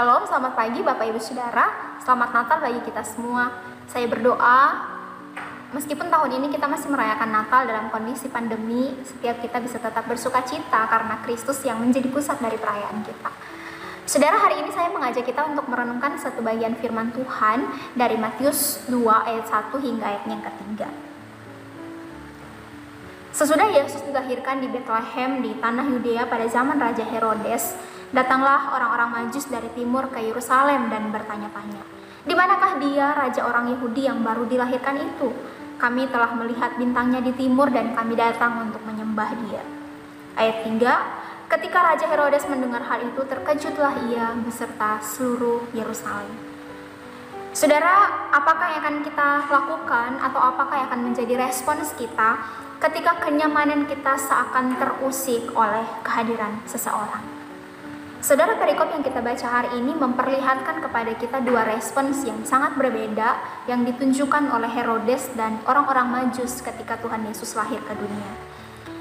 Shalom, selamat pagi Bapak Ibu Saudara. Selamat Natal bagi kita semua. Saya berdoa meskipun tahun ini kita masih merayakan Natal dalam kondisi pandemi, setiap kita bisa tetap bersuka cita karena Kristus yang menjadi pusat dari perayaan kita. Saudara, hari ini saya mengajak kita untuk merenungkan satu bagian firman Tuhan dari Matius 2 ayat 1 hingga ayat yang ketiga. Sesudah Yesus dilahirkan di Bethlehem di tanah Yudea pada zaman Raja Herodes, datanglah orang-orang Majus dari timur ke Yerusalem dan bertanya-tanya, "Di manakah dia, raja orang Yahudi yang baru dilahirkan itu? Kami telah melihat bintangnya di timur dan kami datang untuk menyembah dia." Ayat 3, Ketika Raja Herodes mendengar hal itu, terkejutlah ia beserta seluruh Yerusalem. Saudara, apakah yang akan kita lakukan atau apakah yang akan menjadi respons kita ketika kenyamanan kita seakan terusik oleh kehadiran seseorang? Saudara perikop yang kita baca hari ini memperlihatkan kepada kita dua respons yang sangat berbeda yang ditunjukkan oleh Herodes dan orang-orang Majus ketika Tuhan Yesus lahir ke dunia.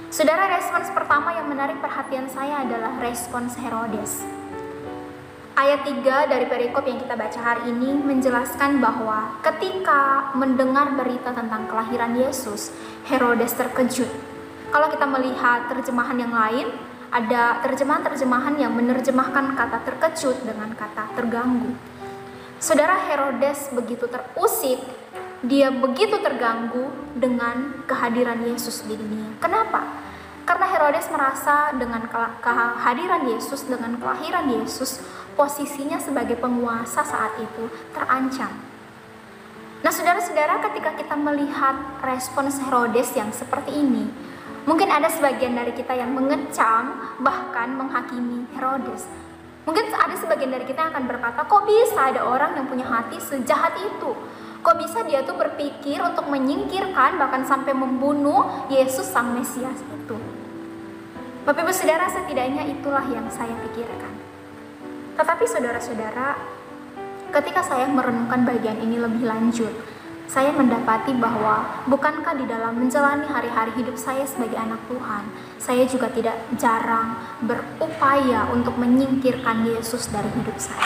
Saudara, respons pertama yang menarik perhatian saya adalah respons Herodes. Ayat 3 dari perikop yang kita baca hari ini menjelaskan bahwa ketika mendengar berita tentang kelahiran Yesus, Herodes terkejut. Kalau kita melihat terjemahan yang lain, ada terjemahan-terjemahan yang menerjemahkan kata terkejut dengan kata terganggu. Saudara Herodes begitu terusik dia begitu terganggu dengan kehadiran Yesus di dunia. Kenapa? Karena Herodes merasa dengan kehadiran Yesus, dengan kelahiran Yesus, posisinya sebagai penguasa saat itu terancam. Nah, saudara-saudara, ketika kita melihat respons Herodes yang seperti ini, mungkin ada sebagian dari kita yang mengecam, bahkan menghakimi Herodes. Mungkin ada sebagian dari kita yang akan berkata, "Kok bisa ada orang yang punya hati sejahat itu?" Kok bisa dia tuh berpikir untuk menyingkirkan bahkan sampai membunuh Yesus sang Mesias itu? Bapak Ibu Saudara, setidaknya itulah yang saya pikirkan. Tetapi saudara-saudara, ketika saya merenungkan bagian ini lebih lanjut, saya mendapati bahwa bukankah di dalam menjalani hari-hari hidup saya sebagai anak Tuhan, saya juga tidak jarang berupaya untuk menyingkirkan Yesus dari hidup saya.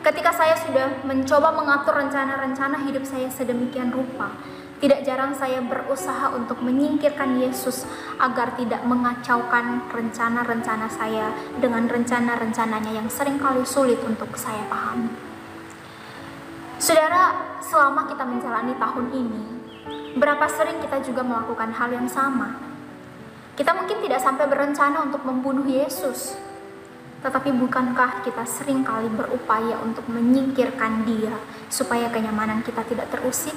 Ketika saya sudah mencoba mengatur rencana-rencana hidup saya sedemikian rupa, tidak jarang saya berusaha untuk menyingkirkan Yesus agar tidak mengacaukan rencana-rencana saya dengan rencana-rencananya yang sering kali sulit untuk saya pahami. Saudara, selama kita menjalani tahun ini, berapa sering kita juga melakukan hal yang sama? Kita mungkin tidak sampai berencana untuk membunuh Yesus, tetapi bukankah kita sering kali berupaya untuk menyingkirkan dia supaya kenyamanan kita tidak terusik?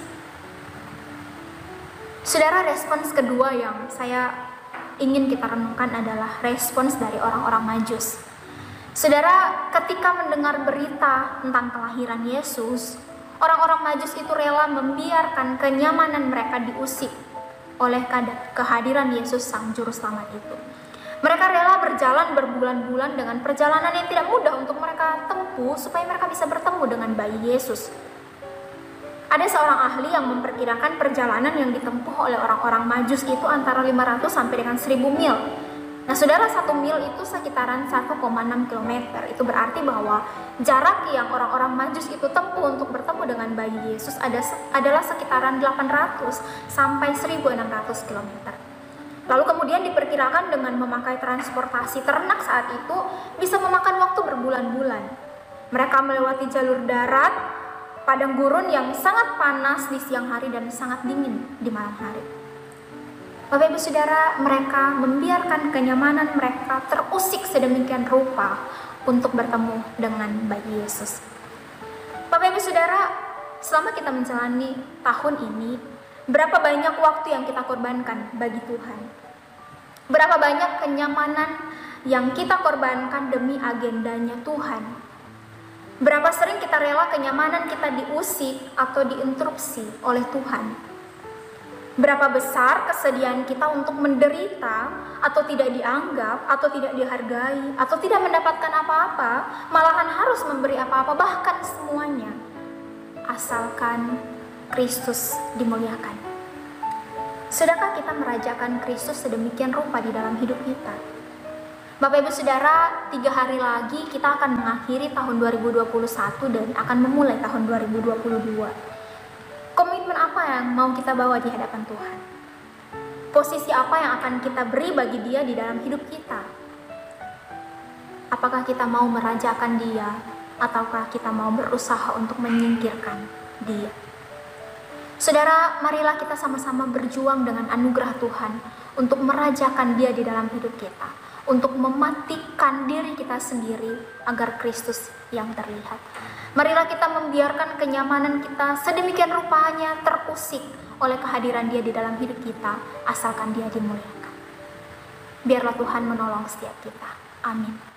Saudara, respons kedua yang saya ingin kita renungkan adalah respons dari orang-orang Majus. Saudara, ketika mendengar berita tentang kelahiran Yesus, orang-orang Majus itu rela membiarkan kenyamanan mereka diusik oleh kehadiran Yesus Sang Juru Selamat itu. Mereka rela berjalan berbulan-bulan dengan perjalanan yang tidak mudah untuk mereka tempuh supaya mereka bisa bertemu dengan bayi Yesus. Ada seorang ahli yang memperkirakan perjalanan yang ditempuh oleh orang-orang Majus itu antara 500 sampai dengan 1000 mil. Nah, saudara, satu mil itu sekitaran 1,6 km. Itu berarti bahwa jarak yang orang-orang Majus itu tempuh untuk bertemu dengan bayi Yesus ada, adalah sekitaran 800 sampai 1600 km. Lalu kemudian diperkirakan dengan memakai transportasi ternak saat itu bisa memakan waktu berbulan-bulan. Mereka melewati jalur darat, padang gurun yang sangat panas di siang hari dan sangat dingin di malam hari. Bapak Ibu Saudara, mereka membiarkan kenyamanan mereka terusik sedemikian rupa untuk bertemu dengan bayi Yesus. Bapak Ibu Saudara, selama kita menjalani tahun ini, Berapa banyak waktu yang kita korbankan bagi Tuhan? Berapa banyak kenyamanan yang kita korbankan demi agendanya Tuhan? Berapa sering kita rela kenyamanan kita diusik atau diinterupsi oleh Tuhan? Berapa besar kesediaan kita untuk menderita atau tidak dianggap atau tidak dihargai atau tidak mendapatkan apa-apa, malahan harus memberi apa-apa bahkan semuanya. Asalkan Kristus dimuliakan. Sudahkah kita merajakan Kristus sedemikian rupa di dalam hidup kita? Bapak Ibu Saudara, tiga hari lagi kita akan mengakhiri tahun 2021 dan akan memulai tahun 2022. Yang mau kita bawa di hadapan Tuhan? Posisi apa yang akan kita beri bagi dia di dalam hidup kita? Apakah kita mau merajakan dia ataukah kita mau berusaha untuk menyingkirkan dia? Saudara, marilah kita sama-sama berjuang dengan anugerah Tuhan untuk merajakan dia di dalam hidup kita untuk mematikan diri kita sendiri agar Kristus yang terlihat. Marilah kita membiarkan kenyamanan kita sedemikian rupanya terusik oleh kehadiran Dia di dalam hidup kita, asalkan Dia dimuliakan. Biarlah Tuhan menolong setiap kita. Amin.